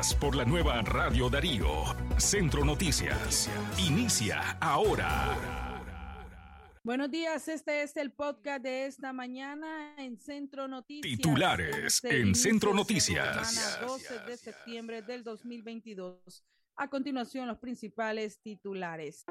Noticias por la nueva Radio Darío. Centro Noticias. Inicia ahora. Buenos días, este es el podcast de esta mañana en Centro Noticias. Titulares en Centro Noticias. Semana 12 de septiembre del 2022. A continuación, los principales titulares.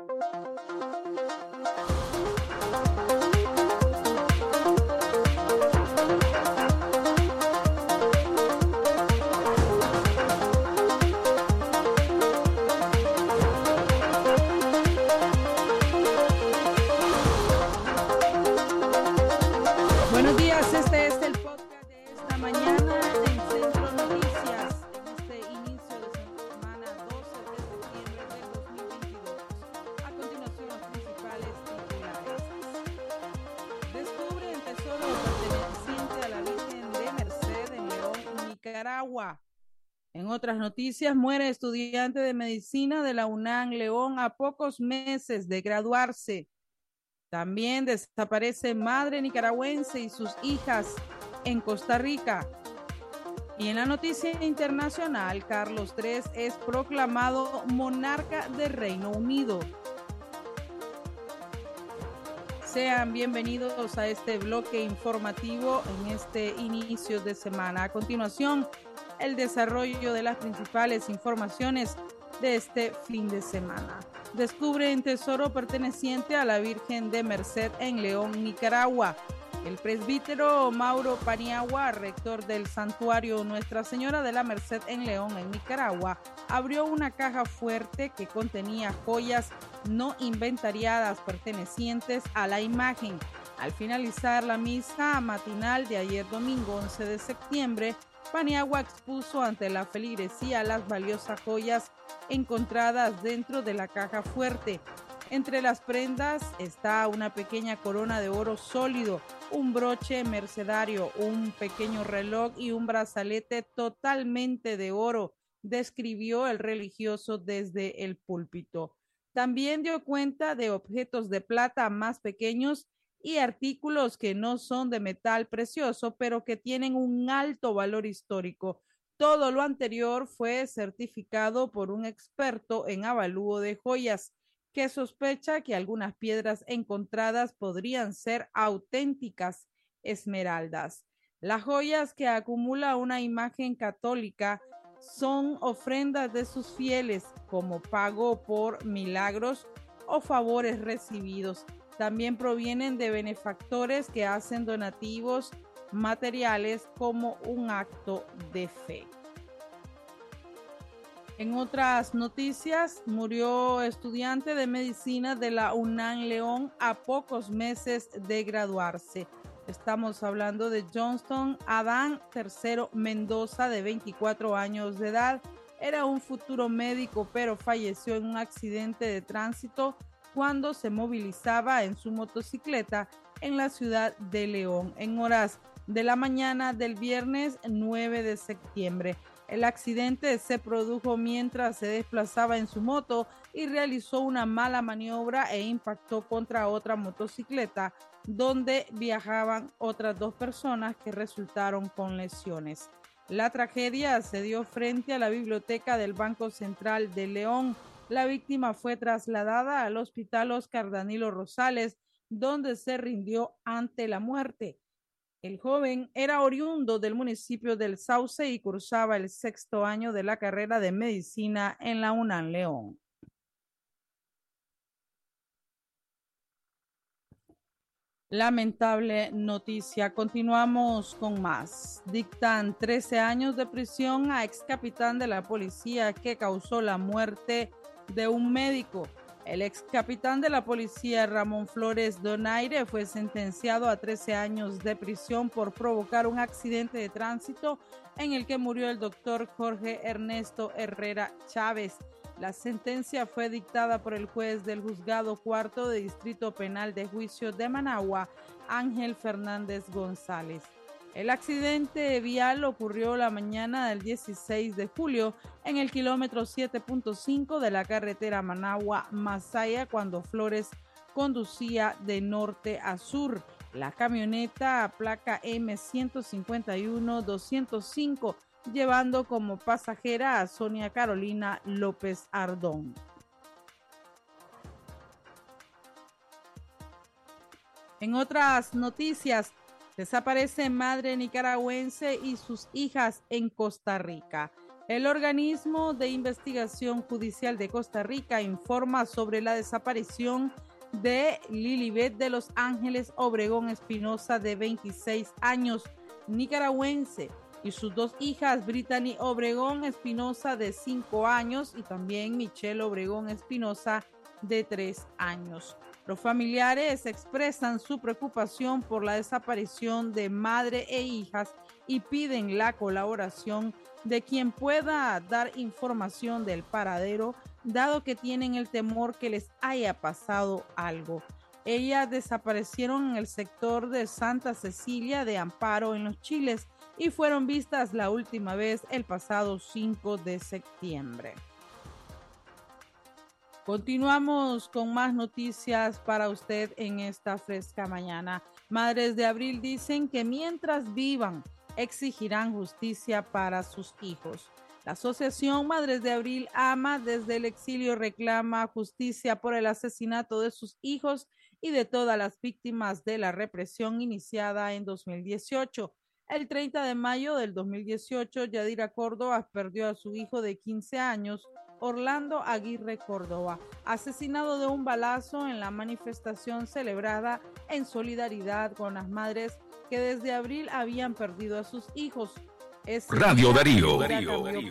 En otras noticias, muere estudiante de medicina de la UNAM León a pocos meses de graduarse. También desaparece madre nicaragüense y sus hijas en Costa Rica. Y en la noticia internacional, Carlos III es proclamado monarca de Reino Unido. Sean bienvenidos a este bloque informativo en este inicio de semana. A continuación, el desarrollo de las principales informaciones de este fin de semana. Descubre un tesoro perteneciente a la Virgen de Merced en León, Nicaragua. El presbítero Mauro Paniagua, rector del santuario Nuestra Señora de la Merced en León, en Nicaragua, abrió una caja fuerte que contenía joyas no inventariadas pertenecientes a la imagen. Al finalizar la misa matinal de ayer domingo 11 de septiembre, Paniagua expuso ante la feligresía las valiosas joyas encontradas dentro de la caja fuerte. Entre las prendas está una pequeña corona de oro sólido, un broche mercedario, un pequeño reloj y un brazalete totalmente de oro, describió el religioso desde el púlpito. También dio cuenta de objetos de plata más pequeños y artículos que no son de metal precioso, pero que tienen un alto valor histórico. Todo lo anterior fue certificado por un experto en avalúo de joyas, que sospecha que algunas piedras encontradas podrían ser auténticas esmeraldas. Las joyas que acumula una imagen católica son ofrendas de sus fieles como pago por milagros o favores recibidos también provienen de benefactores que hacen donativos materiales como un acto de fe. En otras noticias, murió estudiante de medicina de la UNAM León a pocos meses de graduarse. Estamos hablando de Johnston Adán III Mendoza, de 24 años de edad. Era un futuro médico, pero falleció en un accidente de tránsito cuando se movilizaba en su motocicleta en la ciudad de León en horas de la mañana del viernes 9 de septiembre. El accidente se produjo mientras se desplazaba en su moto y realizó una mala maniobra e impactó contra otra motocicleta donde viajaban otras dos personas que resultaron con lesiones. La tragedia se dio frente a la biblioteca del Banco Central de León la víctima fue trasladada al hospital Oscar Danilo Rosales, donde se rindió ante la muerte. El joven era oriundo del municipio del Sauce y cursaba el sexto año de la carrera de medicina en la UNAM León. Lamentable noticia. Continuamos con más. Dictan 13 años de prisión a ex capitán de la policía que causó la muerte de un médico. El ex capitán de la policía Ramón Flores Donaire fue sentenciado a 13 años de prisión por provocar un accidente de tránsito en el que murió el doctor Jorge Ernesto Herrera Chávez. La sentencia fue dictada por el juez del juzgado cuarto de Distrito Penal de Juicio de Managua, Ángel Fernández González. El accidente vial ocurrió la mañana del 16 de julio en el kilómetro 7.5 de la carretera Managua-Masaya cuando Flores conducía de norte a sur. La camioneta a placa M151-205 llevando como pasajera a Sonia Carolina López Ardón. En otras noticias, desaparece madre nicaragüense y sus hijas en Costa Rica. El organismo de investigación judicial de Costa Rica informa sobre la desaparición de Lilibet de Los Ángeles Obregón Espinosa de 26 años, nicaragüense, y sus dos hijas, Brittany Obregón Espinosa de 5 años y también Michelle Obregón Espinosa de 3 años. Los familiares expresan su preocupación por la desaparición de madre e hijas y piden la colaboración de quien pueda dar información del paradero, dado que tienen el temor que les haya pasado algo. Ellas desaparecieron en el sector de Santa Cecilia de Amparo en los Chiles y fueron vistas la última vez el pasado 5 de septiembre. Continuamos con más noticias para usted en esta fresca mañana. Madres de Abril dicen que mientras vivan, exigirán justicia para sus hijos. La Asociación Madres de Abril Ama desde el exilio reclama justicia por el asesinato de sus hijos y de todas las víctimas de la represión iniciada en 2018. El 30 de mayo del 2018, Yadira Córdoba perdió a su hijo de 15 años Orlando Aguirre Córdoba, asesinado de un balazo en la manifestación celebrada en solidaridad con las madres que desde abril habían perdido a sus hijos. Radio Darío.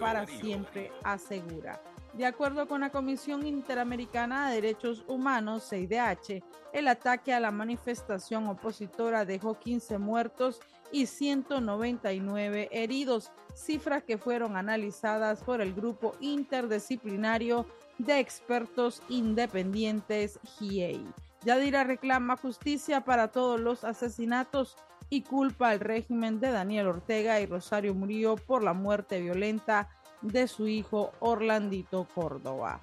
para siempre asegura. De acuerdo con la Comisión Interamericana de Derechos Humanos, CIDH, el ataque a la manifestación opositora dejó 15 muertos y 199 heridos, cifras que fueron analizadas por el grupo interdisciplinario de expertos independientes GIEI. Yadira reclama justicia para todos los asesinatos y culpa al régimen de Daniel Ortega y Rosario Murillo por la muerte violenta de su hijo Orlandito Córdoba.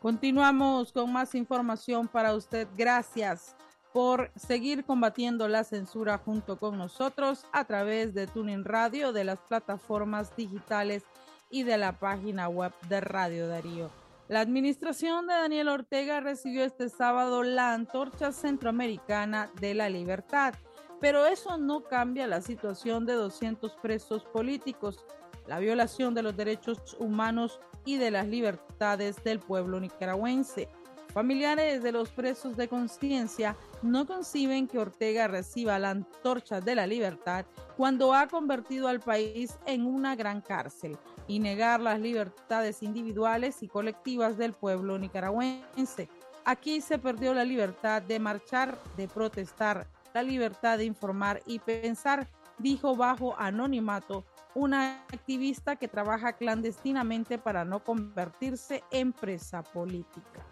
Continuamos con más información para usted. Gracias por seguir combatiendo la censura junto con nosotros a través de Tuning Radio, de las plataformas digitales y de la página web de Radio Darío. La administración de Daniel Ortega recibió este sábado la antorcha centroamericana de la libertad pero eso no cambia la situación de 200 presos políticos, la violación de los derechos humanos y de las libertades del pueblo nicaragüense. Familiares de los presos de conciencia no conciben que Ortega reciba la antorcha de la libertad cuando ha convertido al país en una gran cárcel y negar las libertades individuales y colectivas del pueblo nicaragüense. Aquí se perdió la libertad de marchar, de protestar, la libertad de informar y pensar, dijo bajo anonimato una activista que trabaja clandestinamente para no convertirse en presa política.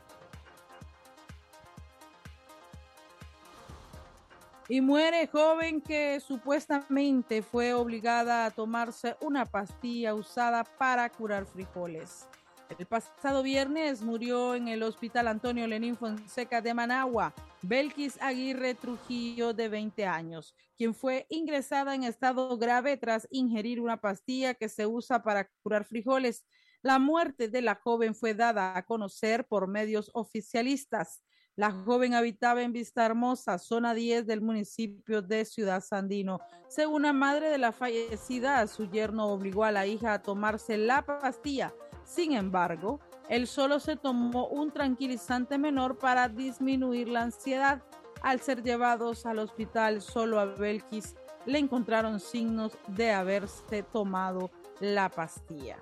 Y muere joven que supuestamente fue obligada a tomarse una pastilla usada para curar frijoles. El pasado viernes murió en el Hospital Antonio Lenín Fonseca de Managua Belkis Aguirre Trujillo, de 20 años, quien fue ingresada en estado grave tras ingerir una pastilla que se usa para curar frijoles. La muerte de la joven fue dada a conocer por medios oficialistas. La joven habitaba en Vista Hermosa, zona 10 del municipio de Ciudad Sandino. Según la madre de la fallecida, su yerno obligó a la hija a tomarse la pastilla. Sin embargo, él solo se tomó un tranquilizante menor para disminuir la ansiedad. Al ser llevados al hospital, solo a Belkis le encontraron signos de haberse tomado la pastilla.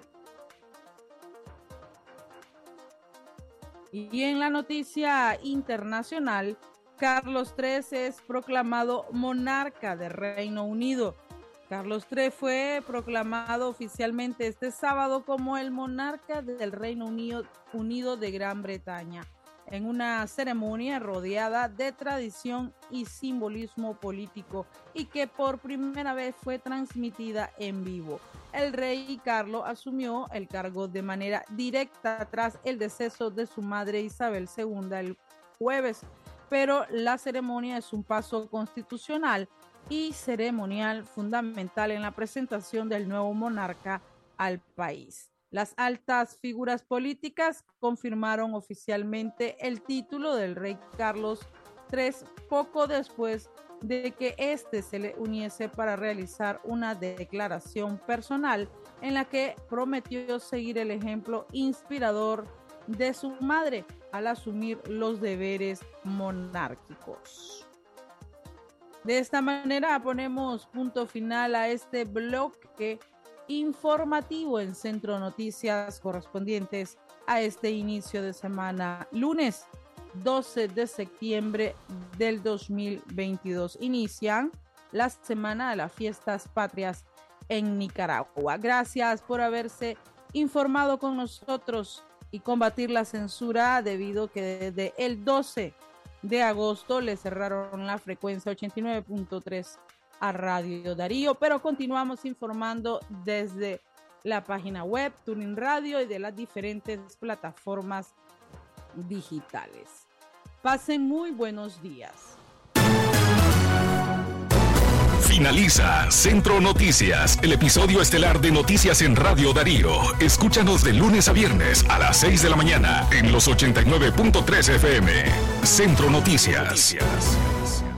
Y en la noticia internacional, Carlos III es proclamado monarca del Reino Unido. Carlos III fue proclamado oficialmente este sábado como el monarca del Reino Unido, de Gran Bretaña, en una ceremonia rodeada de tradición y simbolismo político y que por primera vez fue transmitida en vivo. El rey Carlos asumió el cargo de manera directa tras el deceso de su madre Isabel II el jueves, pero la ceremonia es un paso constitucional y ceremonial fundamental en la presentación del nuevo monarca al país. Las altas figuras políticas confirmaron oficialmente el título del rey Carlos III poco después de que éste se le uniese para realizar una declaración personal en la que prometió seguir el ejemplo inspirador de su madre al asumir los deberes monárquicos. De esta manera ponemos punto final a este bloque informativo en Centro Noticias correspondientes a este inicio de semana, lunes 12 de septiembre del 2022. Inician la semana de las fiestas patrias en Nicaragua. Gracias por haberse informado con nosotros y combatir la censura debido que desde el 12 de agosto le cerraron la frecuencia 89.3 a Radio Darío, pero continuamos informando desde la página web Tuning Radio y de las diferentes plataformas digitales. Pasen muy buenos días. Finaliza Centro Noticias, el episodio estelar de Noticias en Radio Darío. Escúchanos de lunes a viernes a las 6 de la mañana en los 89.3 FM. Centro Noticias.